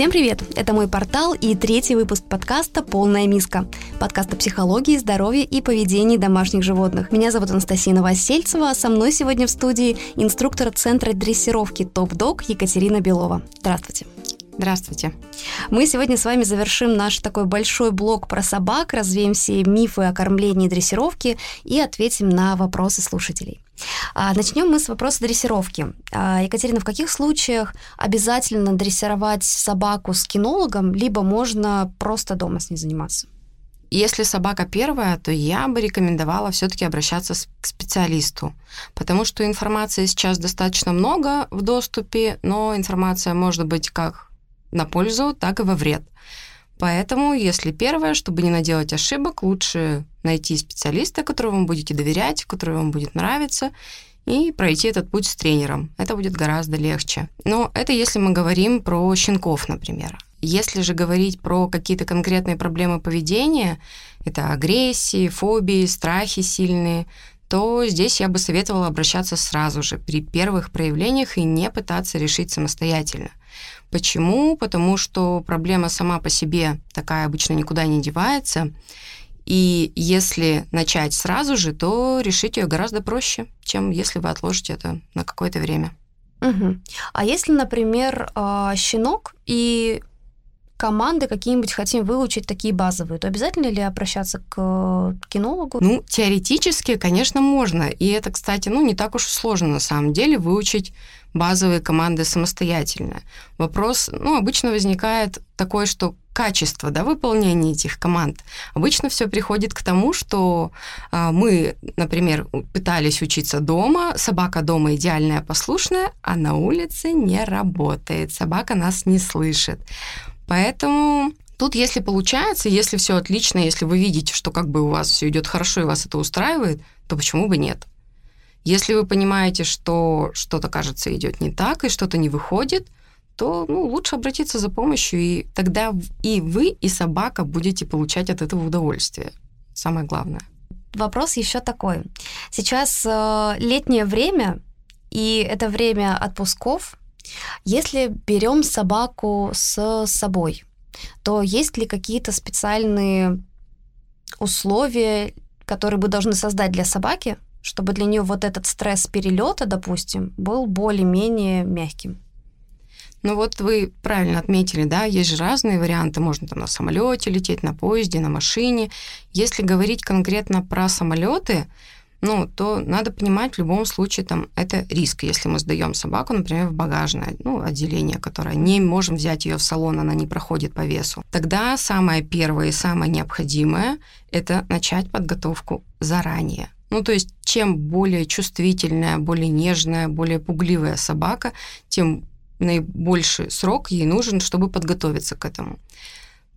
Всем привет! Это мой портал и третий выпуск подкаста «Полная миска». Подкаста психологии, здоровья и поведении домашних животных. Меня зовут Анастасия Новосельцева, а со мной сегодня в студии инструктор Центра дрессировки ТОП-ДОГ Екатерина Белова. Здравствуйте. Здравствуйте. Мы сегодня с вами завершим наш такой большой блок про собак, развеем все мифы о кормлении и дрессировке и ответим на вопросы слушателей. А, начнем мы с вопроса дрессировки. А, Екатерина, в каких случаях обязательно дрессировать собаку с кинологом, либо можно просто дома с ней заниматься? Если собака первая, то я бы рекомендовала все-таки обращаться к специалисту, потому что информации сейчас достаточно много в доступе, но информация может быть как на пользу, так и во вред. Поэтому, если первое, чтобы не наделать ошибок, лучше найти специалиста, которому вы будете доверять, который вам будет нравиться, и пройти этот путь с тренером. Это будет гораздо легче. Но это если мы говорим про щенков, например. Если же говорить про какие-то конкретные проблемы поведения, это агрессии, фобии, страхи сильные, то здесь я бы советовала обращаться сразу же при первых проявлениях и не пытаться решить самостоятельно. Почему? Потому что проблема сама по себе такая обычно никуда не девается. И если начать сразу же, то решить ее гораздо проще, чем если вы отложите это на какое-то время. Угу. А если, например, а, щенок и команды какие-нибудь хотим выучить такие базовые, то обязательно ли обращаться к кинологу? Ну, теоретически, конечно, можно. И это, кстати, ну, не так уж сложно на самом деле выучить базовые команды самостоятельно. Вопрос, ну, обычно возникает такое, что качество да, выполнения этих команд. Обычно все приходит к тому, что а, мы, например, пытались учиться дома, собака дома идеальная, послушная, а на улице не работает, собака нас не слышит. Поэтому тут, если получается, если все отлично, если вы видите, что как бы у вас все идет хорошо и вас это устраивает, то почему бы нет? Если вы понимаете, что что-то, кажется, идет не так и что-то не выходит, то ну, лучше обратиться за помощью, и тогда и вы, и собака будете получать от этого удовольствие. Самое главное. Вопрос еще такой. Сейчас э, летнее время, и это время отпусков, если берем собаку с собой, то есть ли какие-то специальные условия, которые мы должны создать для собаки, чтобы для нее вот этот стресс перелета, допустим, был более-менее мягким? Ну вот вы правильно отметили, да, есть же разные варианты. Можно там на самолете лететь, на поезде, на машине. Если говорить конкретно про самолеты, ну, то надо понимать в любом случае, там, это риск. Если мы сдаем собаку, например, в багажное ну, отделение, которое не можем взять ее в салон, она не проходит по весу, тогда самое первое и самое необходимое – это начать подготовку заранее. Ну, то есть, чем более чувствительная, более нежная, более пугливая собака, тем наибольший срок ей нужен, чтобы подготовиться к этому.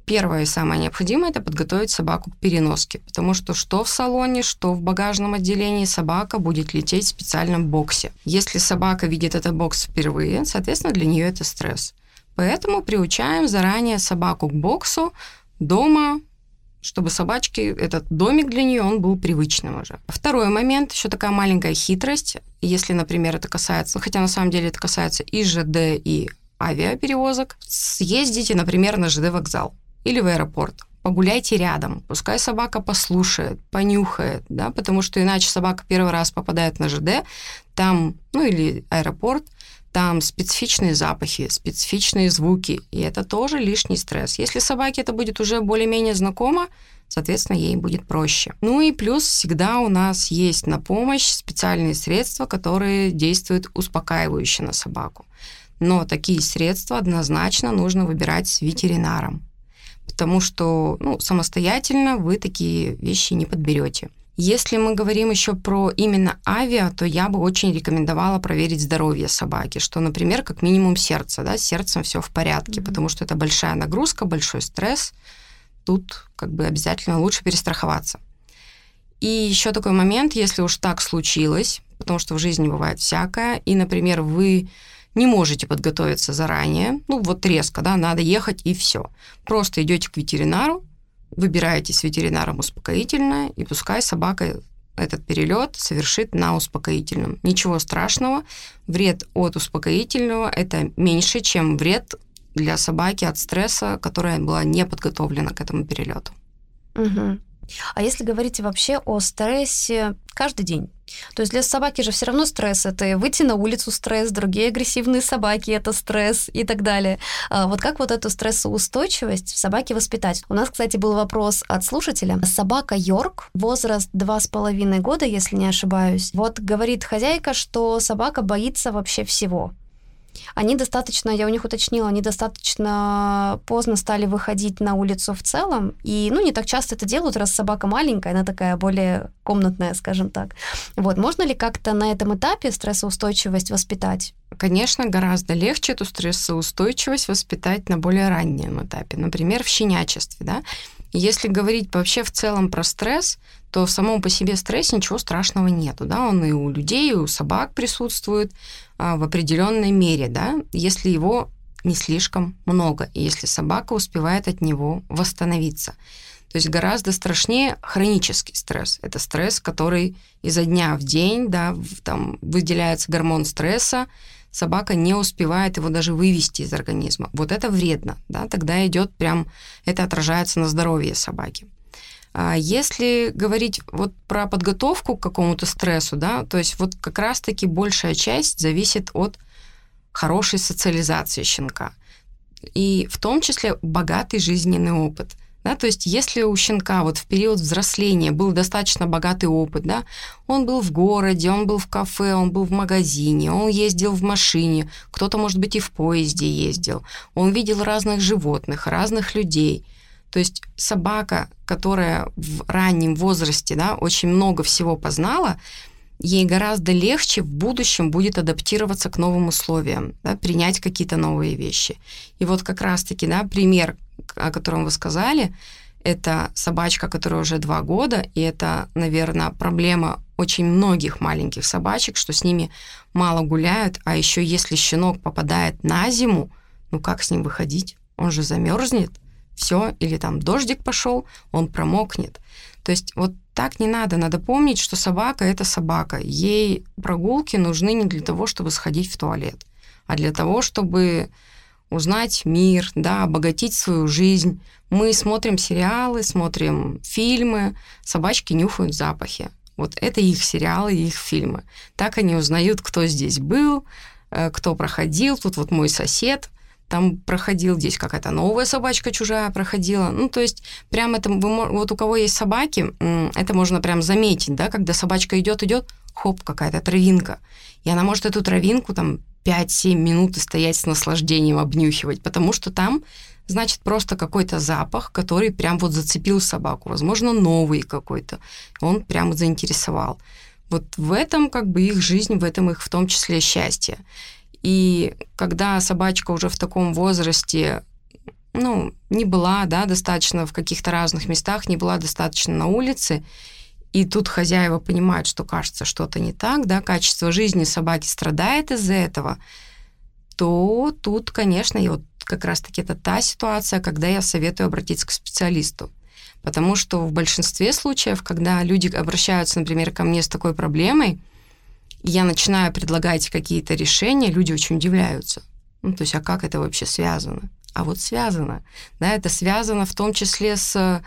Первое и самое необходимое – это подготовить собаку к переноске, потому что что в салоне, что в багажном отделении собака будет лететь в специальном боксе. Если собака видит этот бокс впервые, соответственно, для нее это стресс. Поэтому приучаем заранее собаку к боксу дома, чтобы собачки, этот домик для нее, он был привычным уже. Второй момент, еще такая маленькая хитрость, если, например, это касается, хотя на самом деле это касается и ЖД, и авиаперевозок, съездите, например, на ЖД вокзал или в аэропорт. Погуляйте рядом, пускай собака послушает, понюхает, да, потому что иначе собака первый раз попадает на ЖД, там, ну или аэропорт, там специфичные запахи, специфичные звуки, и это тоже лишний стресс. Если собаке это будет уже более-менее знакомо, соответственно, ей будет проще. Ну и плюс всегда у нас есть на помощь специальные средства, которые действуют успокаивающе на собаку. Но такие средства однозначно нужно выбирать с ветеринаром, потому что ну, самостоятельно вы такие вещи не подберете. Если мы говорим еще про именно авиа, то я бы очень рекомендовала проверить здоровье собаки, что, например, как минимум сердце, да, с сердцем все в порядке, mm-hmm. потому что это большая нагрузка, большой стресс. Тут как бы обязательно лучше перестраховаться. И еще такой момент, если уж так случилось, потому что в жизни бывает всякое, и, например, вы не можете подготовиться заранее, ну вот резко, да, надо ехать и все. Просто идете к ветеринару, выбираете с ветеринаром успокоительное, и пускай собака этот перелет совершит на успокоительном. Ничего страшного. Вред от успокоительного – это меньше, чем вред для собаки от стресса, которая была не подготовлена к этому перелету. Угу. А если говорить вообще о стрессе каждый день, то есть для собаки же все равно стресс это выйти на улицу стресс, другие агрессивные собаки это стресс и так далее. А вот как вот эту стрессоустойчивость в собаке воспитать? У нас, кстати, был вопрос от слушателя. Собака Йорк, возраст два с половиной года, если не ошибаюсь. Вот говорит хозяйка, что собака боится вообще всего. Они достаточно, я у них уточнила, они достаточно поздно стали выходить на улицу в целом, и, ну, не так часто это делают, раз собака маленькая, она такая более комнатная, скажем так. Вот, можно ли как-то на этом этапе стрессоустойчивость воспитать? Конечно, гораздо легче эту стрессоустойчивость воспитать на более раннем этапе, например, в щенячестве, да, если говорить вообще в целом про стресс, то в самом по себе стрессе ничего страшного нету, да, он и у людей, и у собак присутствует в определенной мере, да, если его не слишком много, и если собака успевает от него восстановиться. То есть гораздо страшнее хронический стресс. Это стресс, который изо дня в день, да, там выделяется гормон стресса, собака не успевает его даже вывести из организма. Вот это вредно, да, тогда идет прям, это отражается на здоровье собаки. А если говорить вот про подготовку к какому-то стрессу, да, то есть вот как раз-таки большая часть зависит от хорошей социализации щенка. И в том числе богатый жизненный опыт – да, то есть если у щенка вот в период взросления был достаточно богатый опыт, да, он был в городе, он был в кафе, он был в магазине, он ездил в машине, кто-то, может быть, и в поезде ездил, он видел разных животных, разных людей. То есть собака, которая в раннем возрасте да, очень много всего познала, ей гораздо легче в будущем будет адаптироваться к новым условиям, да, принять какие-то новые вещи. И вот как раз-таки да, пример, о котором вы сказали, это собачка, которая уже два года, и это, наверное, проблема очень многих маленьких собачек, что с ними мало гуляют, а еще если щенок попадает на зиму, ну как с ним выходить? Он же замерзнет, все, или там дождик пошел, он промокнет. То есть вот так не надо. Надо помнить, что собака – это собака. Ей прогулки нужны не для того, чтобы сходить в туалет, а для того, чтобы узнать мир, да, обогатить свою жизнь. Мы смотрим сериалы, смотрим фильмы, собачки нюхают запахи. Вот это их сериалы, их фильмы. Так они узнают, кто здесь был, э, кто проходил. Тут вот мой сосед там проходил, здесь какая-то новая собачка чужая проходила. Ну, то есть прям это, вот у кого есть собаки, это можно прям заметить, да, когда собачка идет, идет, хоп, какая-то травинка. И она может эту травинку там 5-7 минут стоять с наслаждением обнюхивать, потому что там, значит, просто какой-то запах, который прям вот зацепил собаку, возможно, новый какой-то, он прям заинтересовал. Вот в этом как бы их жизнь, в этом их в том числе счастье. И когда собачка уже в таком возрасте, ну, не была, да, достаточно в каких-то разных местах, не была достаточно на улице, и тут хозяева понимают, что кажется что-то не так, да, качество жизни собаки страдает из-за этого, то тут, конечно, и вот как раз-таки это та ситуация, когда я советую обратиться к специалисту. Потому что в большинстве случаев, когда люди обращаются, например, ко мне с такой проблемой, я начинаю предлагать какие-то решения, люди очень удивляются. Ну, то есть, а как это вообще связано? А вот связано. Да, это связано в том числе с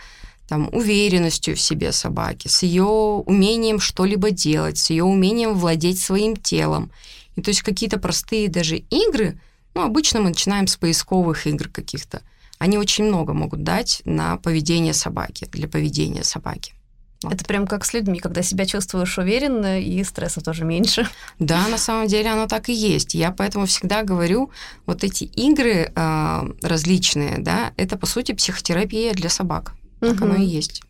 там, уверенностью в себе собаки, с ее умением что-либо делать, с ее умением владеть своим телом. И то есть какие-то простые даже игры, ну, обычно мы начинаем с поисковых игр каких-то. Они очень много могут дать на поведение собаки, для поведения собаки. Вот. Это прям как с людьми, когда себя чувствуешь уверенно, и стресса тоже меньше. Да, на самом деле оно так и есть. Я поэтому всегда говорю, вот эти игры э, различные, да, это по сути психотерапия для собак. Так угу. оно и есть.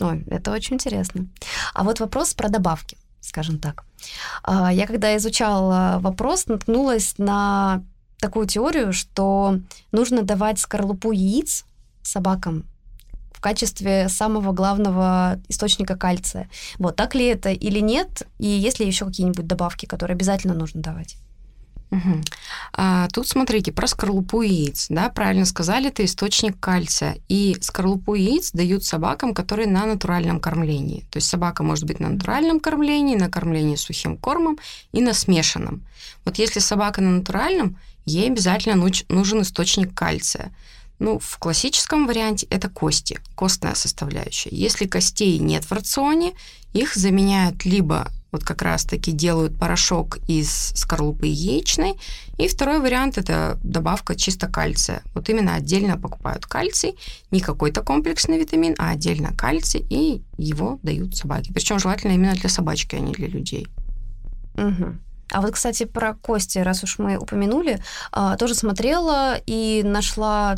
Ой, это очень интересно. А вот вопрос про добавки, скажем так. А, я когда изучала вопрос, наткнулась на такую теорию, что нужно давать скорлупу яиц собакам в качестве самого главного источника кальция. Вот так ли это или нет? И есть ли еще какие-нибудь добавки, которые обязательно нужно давать? Угу. А, тут смотрите, про скорлупу яиц, да, правильно сказали, это источник кальция. И скорлупу яиц дают собакам, которые на натуральном кормлении. То есть собака может быть на натуральном кормлении, на кормлении сухим кормом и на смешанном. Вот если собака на натуральном, ей обязательно нужен источник кальция. Ну, в классическом варианте это кости, костная составляющая. Если костей нет в рационе, их заменяют либо вот как раз-таки делают порошок из скорлупы яичной. И второй вариант – это добавка чисто кальция. Вот именно отдельно покупают кальций, не какой-то комплексный витамин, а отдельно кальций, и его дают собаке. Причем желательно именно для собачки, а не для людей. Угу. А вот, кстати, про кости, раз уж мы упомянули, а, тоже смотрела и нашла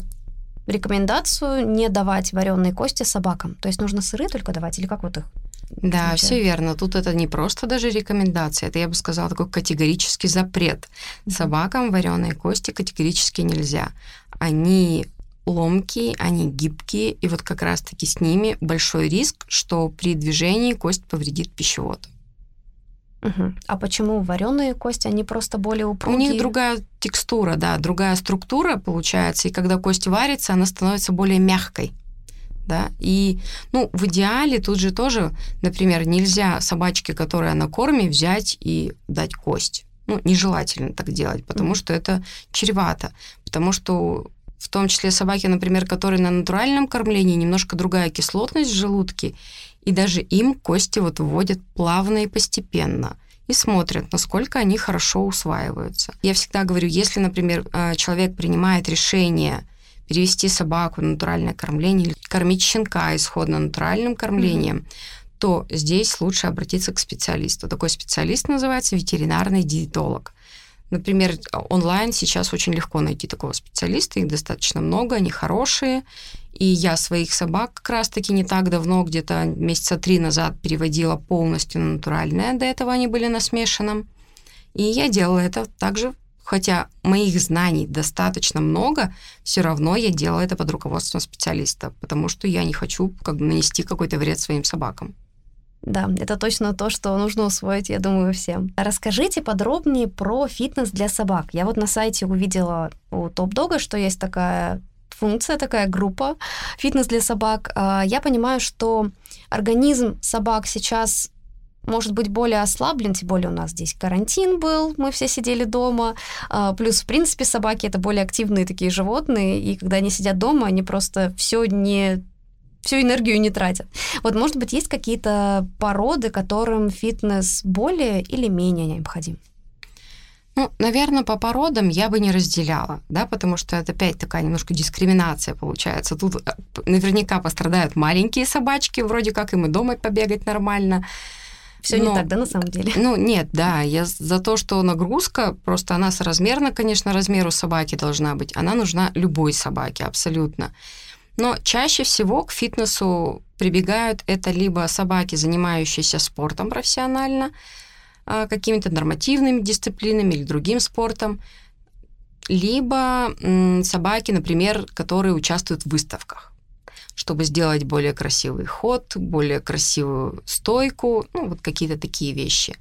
рекомендацию не давать вареные кости собакам. То есть нужно сыры только давать, или как вот их? Да, все верно. Тут это не просто даже рекомендация, это, я бы сказала, такой категорический запрет. Собакам вареные кости категорически нельзя. Они ломкие, они гибкие, и вот как раз-таки с ними большой риск, что при движении кость повредит пищевод. Угу. А почему вареные кости, они просто более упругие? У них другая текстура, да, другая структура получается, и когда кость варится, она становится более мягкой да, и, ну, в идеале тут же тоже, например, нельзя собачке, которая на корме, взять и дать кость. Ну, нежелательно так делать, потому что это чревато, потому что в том числе собаки, например, которые на натуральном кормлении, немножко другая кислотность в желудке, и даже им кости вот вводят плавно и постепенно и смотрят, насколько они хорошо усваиваются. Я всегда говорю, если, например, э, человек принимает решение перевести собаку на натуральное кормление или кормить щенка исходно натуральным кормлением, mm-hmm. то здесь лучше обратиться к специалисту. Такой специалист называется ветеринарный диетолог. Например, онлайн сейчас очень легко найти такого специалиста, их достаточно много, они хорошие. И я своих собак как раз-таки не так давно, где-то месяца три назад переводила полностью на натуральное, до этого они были на смешанном. И я делала это также хотя моих знаний достаточно много, все равно я делаю это под руководством специалиста, потому что я не хочу как бы нанести какой-то вред своим собакам. Да, это точно то, что нужно усвоить, я думаю, всем. Расскажите подробнее про фитнес для собак. Я вот на сайте увидела у Топ-Дога, что есть такая функция, такая группа фитнес для собак. А, я понимаю, что организм собак сейчас может быть более ослаблен, тем более у нас здесь карантин был, мы все сидели дома, а, плюс, в принципе, собаки это более активные такие животные, и когда они сидят дома, они просто все не всю энергию не тратят. Вот, может быть, есть какие-то породы, которым фитнес более или менее необходим? Ну, наверное, по породам я бы не разделяла, да, потому что это опять такая немножко дискриминация получается. Тут э, наверняка пострадают маленькие собачки, вроде как им и дома побегать нормально. Все не так, да, на самом деле? Ну, нет, да. Я за то, что нагрузка, просто она соразмерна, конечно, размеру собаки должна быть. Она нужна любой собаке, абсолютно. Но чаще всего к фитнесу прибегают это либо собаки, занимающиеся спортом профессионально, а, какими-то нормативными дисциплинами или другим спортом, либо собаки, например, которые участвуют в выставках чтобы сделать более красивый ход, более красивую стойку, ну, вот какие-то такие вещи.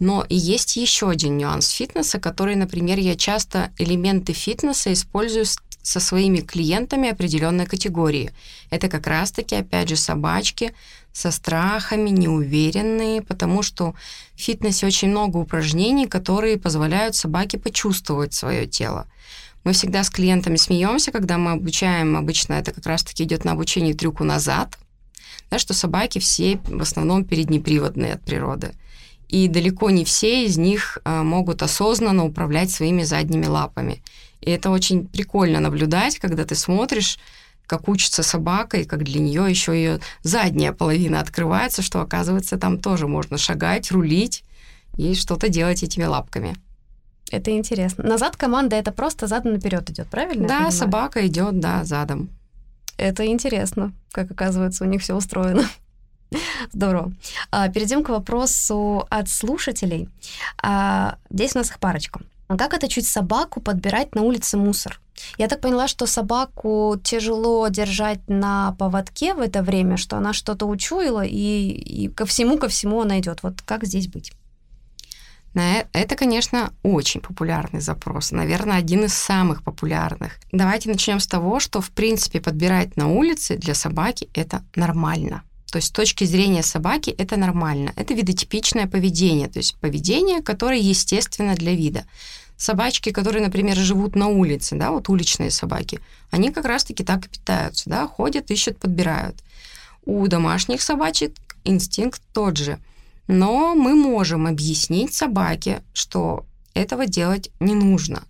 Но и есть еще один нюанс фитнеса, который, например, я часто элементы фитнеса использую со своими клиентами определенной категории. Это как раз-таки, опять же, собачки со страхами, неуверенные, потому что в фитнесе очень много упражнений, которые позволяют собаке почувствовать свое тело. Мы всегда с клиентами смеемся, когда мы обучаем, обычно это как раз-таки идет на обучение трюку назад, да, что собаки все в основном переднеприводные от природы. И далеко не все из них а, могут осознанно управлять своими задними лапами. И это очень прикольно наблюдать, когда ты смотришь, как учится собака, и как для нее еще ее задняя половина открывается, что оказывается там тоже можно шагать, рулить и что-то делать этими лапками. Это интересно. Назад команда это просто задом наперед идет, правильно? Да, собака идет, да, задом. Это интересно, как оказывается, у них все устроено. Здорово. А, перейдем к вопросу от слушателей. А, здесь у нас их парочка. Как отучить собаку подбирать на улице мусор? Я так поняла, что собаку тяжело держать на поводке в это время, что она что-то учуяла, и, и ко всему, ко всему она идет. Вот как здесь быть? Это, конечно, очень популярный запрос. Наверное, один из самых популярных. Давайте начнем с того, что, в принципе, подбирать на улице для собаки это нормально. То есть с точки зрения собаки это нормально. Это видотипичное поведение, то есть поведение, которое естественно для вида. Собачки, которые, например, живут на улице, да, вот уличные собаки, они как раз-таки так и питаются, да, ходят, ищут, подбирают. У домашних собачек инстинкт тот же. Но мы можем объяснить собаке, что этого делать не нужно.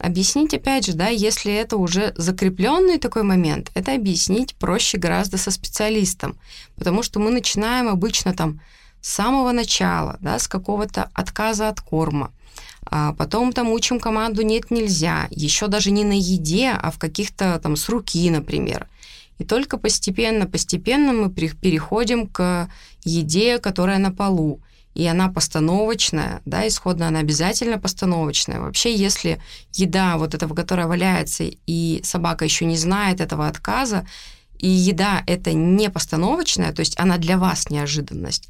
Объяснить, опять же, да, если это уже закрепленный такой момент, это объяснить проще гораздо со специалистом, потому что мы начинаем обычно там с самого начала, да, с какого-то отказа от корма, а потом там учим команду «нет, нельзя», еще даже не на еде, а в каких-то там с руки, например. И только постепенно, постепенно мы переходим к еде, которая на полу. И она постановочная, да, исходно она обязательно постановочная. Вообще, если еда вот этого, которая валяется, и собака еще не знает этого отказа, и еда это не постановочная, то есть она для вас неожиданность,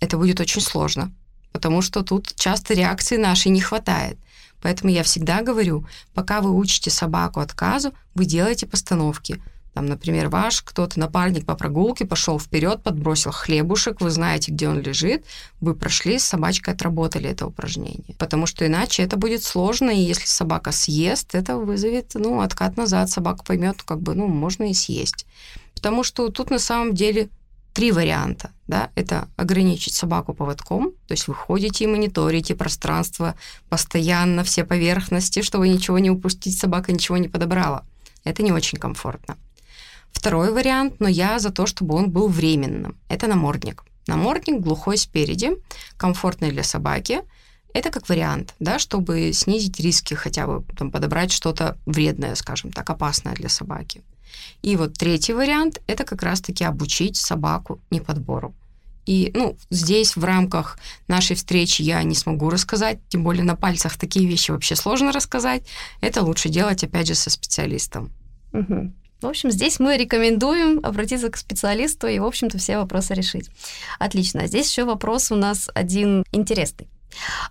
это будет очень сложно потому что тут часто реакции нашей не хватает. Поэтому я всегда говорю, пока вы учите собаку отказу, вы делаете постановки. Там, например, ваш кто-то напарник по прогулке пошел вперед, подбросил хлебушек, вы знаете, где он лежит, вы прошли с собачкой, отработали это упражнение. Потому что иначе это будет сложно, и если собака съест, это вызовет ну, откат назад, собака поймет, как бы, ну, можно и съесть. Потому что тут на самом деле три варианта. Да? Это ограничить собаку поводком, то есть вы ходите и мониторите пространство постоянно, все поверхности, чтобы ничего не упустить, собака ничего не подобрала. Это не очень комфортно. Второй вариант, но я за то, чтобы он был временным. Это намордник. Намордник глухой спереди, комфортный для собаки. Это как вариант, да, чтобы снизить риски, хотя бы там, подобрать что-то вредное, скажем так, опасное для собаки. И вот третий вариант – это как раз-таки обучить собаку неподбору. И ну, здесь в рамках нашей встречи я не смогу рассказать, тем более на пальцах такие вещи вообще сложно рассказать. Это лучше делать, опять же, со специалистом. Угу. В общем, здесь мы рекомендуем обратиться к специалисту и, в общем-то, все вопросы решить. Отлично. Здесь еще вопрос у нас один интересный.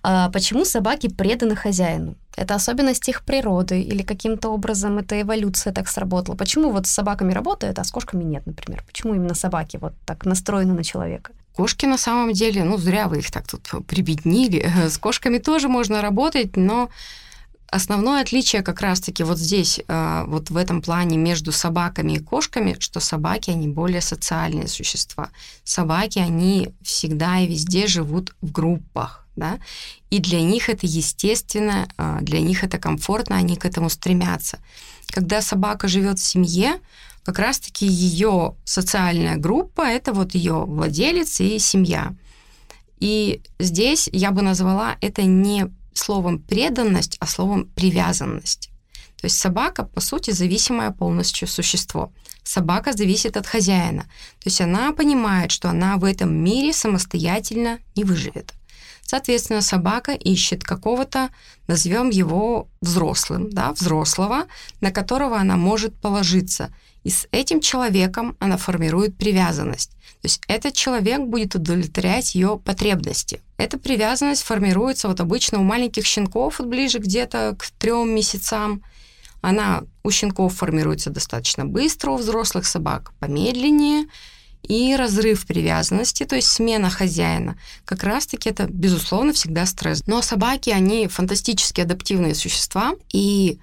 А почему собаки преданы хозяину? Это особенность их природы или каким-то образом это эволюция так сработала? Почему вот с собаками работает, а с кошками нет, например? Почему именно собаки вот так настроены на человека? Кошки на самом деле, ну зря вы их так тут прибеднили. С кошками тоже можно работать, но основное отличие как раз-таки вот здесь, а, вот в этом плане между собаками и кошками, что собаки, они более социальные существа. Собаки, они всегда и везде живут в группах да, и для них это естественно, а, для них это комфортно, они к этому стремятся. Когда собака живет в семье, как раз-таки ее социальная группа – это вот ее владелец и семья. И здесь я бы назвала это не словом преданность, а словом привязанность. То есть собака, по сути, зависимое полностью существо. Собака зависит от хозяина. То есть она понимает, что она в этом мире самостоятельно не выживет. Соответственно, собака ищет какого-то, назовем его взрослым, да, взрослого, на которого она может положиться. И с этим человеком она формирует привязанность. То есть этот человек будет удовлетворять ее потребности. Эта привязанность формируется вот обычно у маленьких щенков вот ближе где-то к трем месяцам. Она у щенков формируется достаточно быстро, у взрослых собак помедленнее – и разрыв привязанности, то есть смена хозяина, как раз-таки это, безусловно, всегда стресс. Но собаки, они фантастически адаптивные существа, и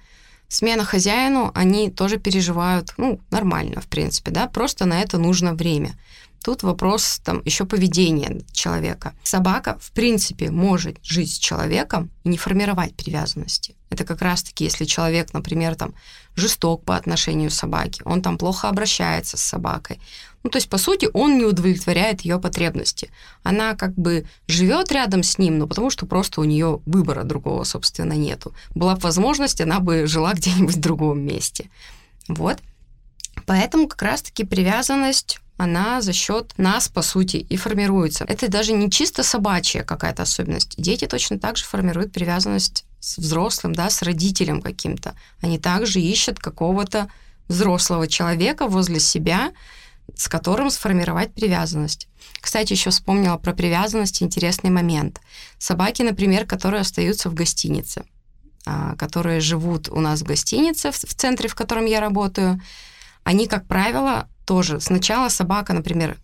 смена хозяину, они тоже переживают, ну, нормально, в принципе, да, просто на это нужно время. Тут вопрос там еще поведения человека. Собака, в принципе, может жить с человеком и не формировать привязанности. Это как раз-таки, если человек, например, там жесток по отношению к собаке, он там плохо обращается с собакой. Ну, то есть, по сути, он не удовлетворяет ее потребности. Она как бы живет рядом с ним, но потому что просто у нее выбора другого, собственно, нету. Была бы возможность, она бы жила где-нибудь в другом месте. Вот. Поэтому как раз-таки привязанность она за счет нас, по сути, и формируется. Это даже не чисто собачья какая-то особенность. Дети точно так же формируют привязанность с взрослым, да, с родителем каким-то. Они также ищут какого-то взрослого человека возле себя, с которым сформировать привязанность. Кстати, еще вспомнила про привязанность интересный момент. Собаки, например, которые остаются в гостинице, а, которые живут у нас в гостинице, в центре, в котором я работаю, они, как правило, тоже. Сначала собака, например,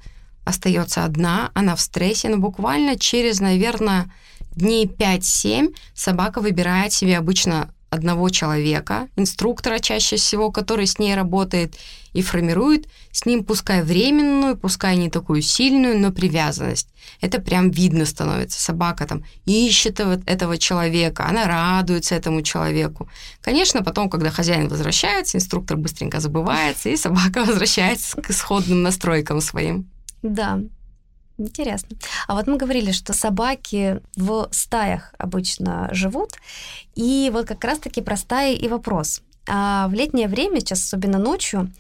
остается одна, она в стрессе, но буквально через, наверное, дней 5-7 собака выбирает себе обычно одного человека, инструктора чаще всего, который с ней работает и формирует с ним, пускай временную, пускай не такую сильную, но привязанность. Это прям видно становится. Собака там ищет этого человека, она радуется этому человеку. Конечно, потом, когда хозяин возвращается, инструктор быстренько забывается, и собака возвращается к исходным настройкам своим. Да, Интересно. А вот мы говорили, что собаки в стаях обычно живут, и вот как раз-таки про стаи и вопрос. А в летнее время, сейчас особенно ночью,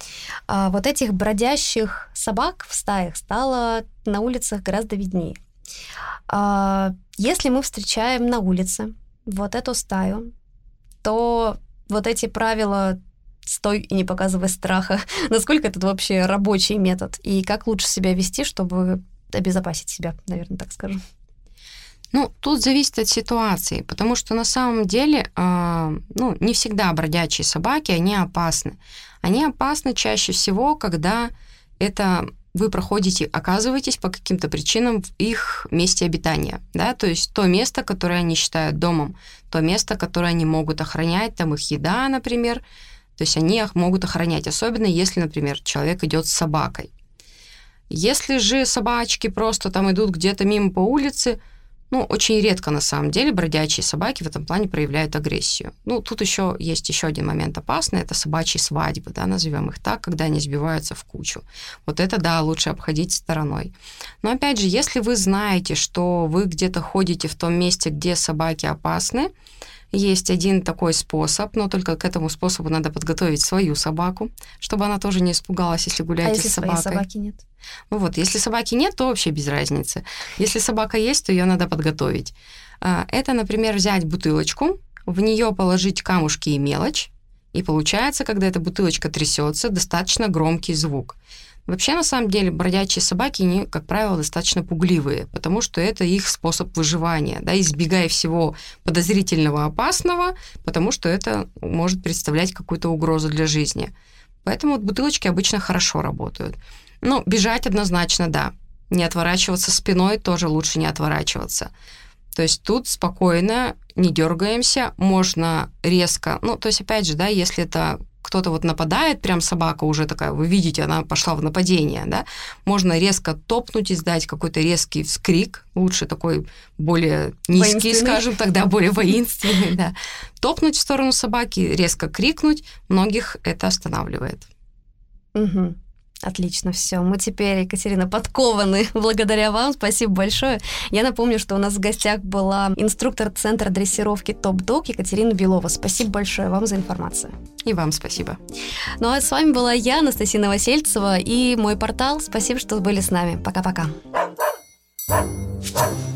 а вот этих бродящих собак в стаях стало на улицах гораздо виднее. А если мы встречаем на улице вот эту стаю, то вот эти правила стой и не показывай страха. Насколько это вообще рабочий метод? И как лучше себя вести, чтобы обезопасить себя, наверное, так скажу. Ну, тут зависит от ситуации, потому что на самом деле, э, ну, не всегда бродячие собаки, они опасны. Они опасны чаще всего, когда это вы проходите, оказываетесь по каким-то причинам в их месте обитания, да, то есть то место, которое они считают домом, то место, которое они могут охранять, там их еда, например, то есть они их могут охранять, особенно если, например, человек идет с собакой. Если же собачки просто там идут где-то мимо по улице, ну, очень редко на самом деле бродячие собаки в этом плане проявляют агрессию. Ну, тут еще есть еще один момент опасный, это собачьи свадьбы, да, назовем их так, когда они сбиваются в кучу. Вот это, да, лучше обходить стороной. Но опять же, если вы знаете, что вы где-то ходите в том месте, где собаки опасны, есть один такой способ, но только к этому способу надо подготовить свою собаку, чтобы она тоже не испугалась, если гуляете а если с собакой. Своей собаки нет? Ну вот, если собаки нет, то вообще без разницы. Если собака есть, то ее надо подготовить. А, это, например, взять бутылочку, в нее положить камушки и мелочь, и получается, когда эта бутылочка трясется, достаточно громкий звук. Вообще, на самом деле, бродячие собаки, они, как правило, достаточно пугливые, потому что это их способ выживания, да, избегая всего подозрительного, опасного, потому что это может представлять какую-то угрозу для жизни. Поэтому вот бутылочки обычно хорошо работают. Ну, бежать однозначно, да. Не отворачиваться спиной тоже лучше не отворачиваться. То есть тут спокойно, не дергаемся, можно резко, ну, то есть, опять же, да, если это кто-то вот нападает, прям собака уже такая, вы видите, она пошла в нападение, да, можно резко топнуть, издать какой-то резкий вскрик, лучше такой более низкий, скажем тогда, более воинственный, да. Топнуть в сторону собаки, резко крикнуть, многих это останавливает. Угу. Отлично, все. Мы теперь, Екатерина, подкованы благодаря вам. Спасибо большое. Я напомню, что у нас в гостях была инструктор Центра дрессировки Топ-Дог Екатерина Белова. Спасибо большое вам за информацию. И вам спасибо. Ну а с вами была я, Анастасия Новосельцева, и мой портал. Спасибо, что были с нами. Пока-пока. thank you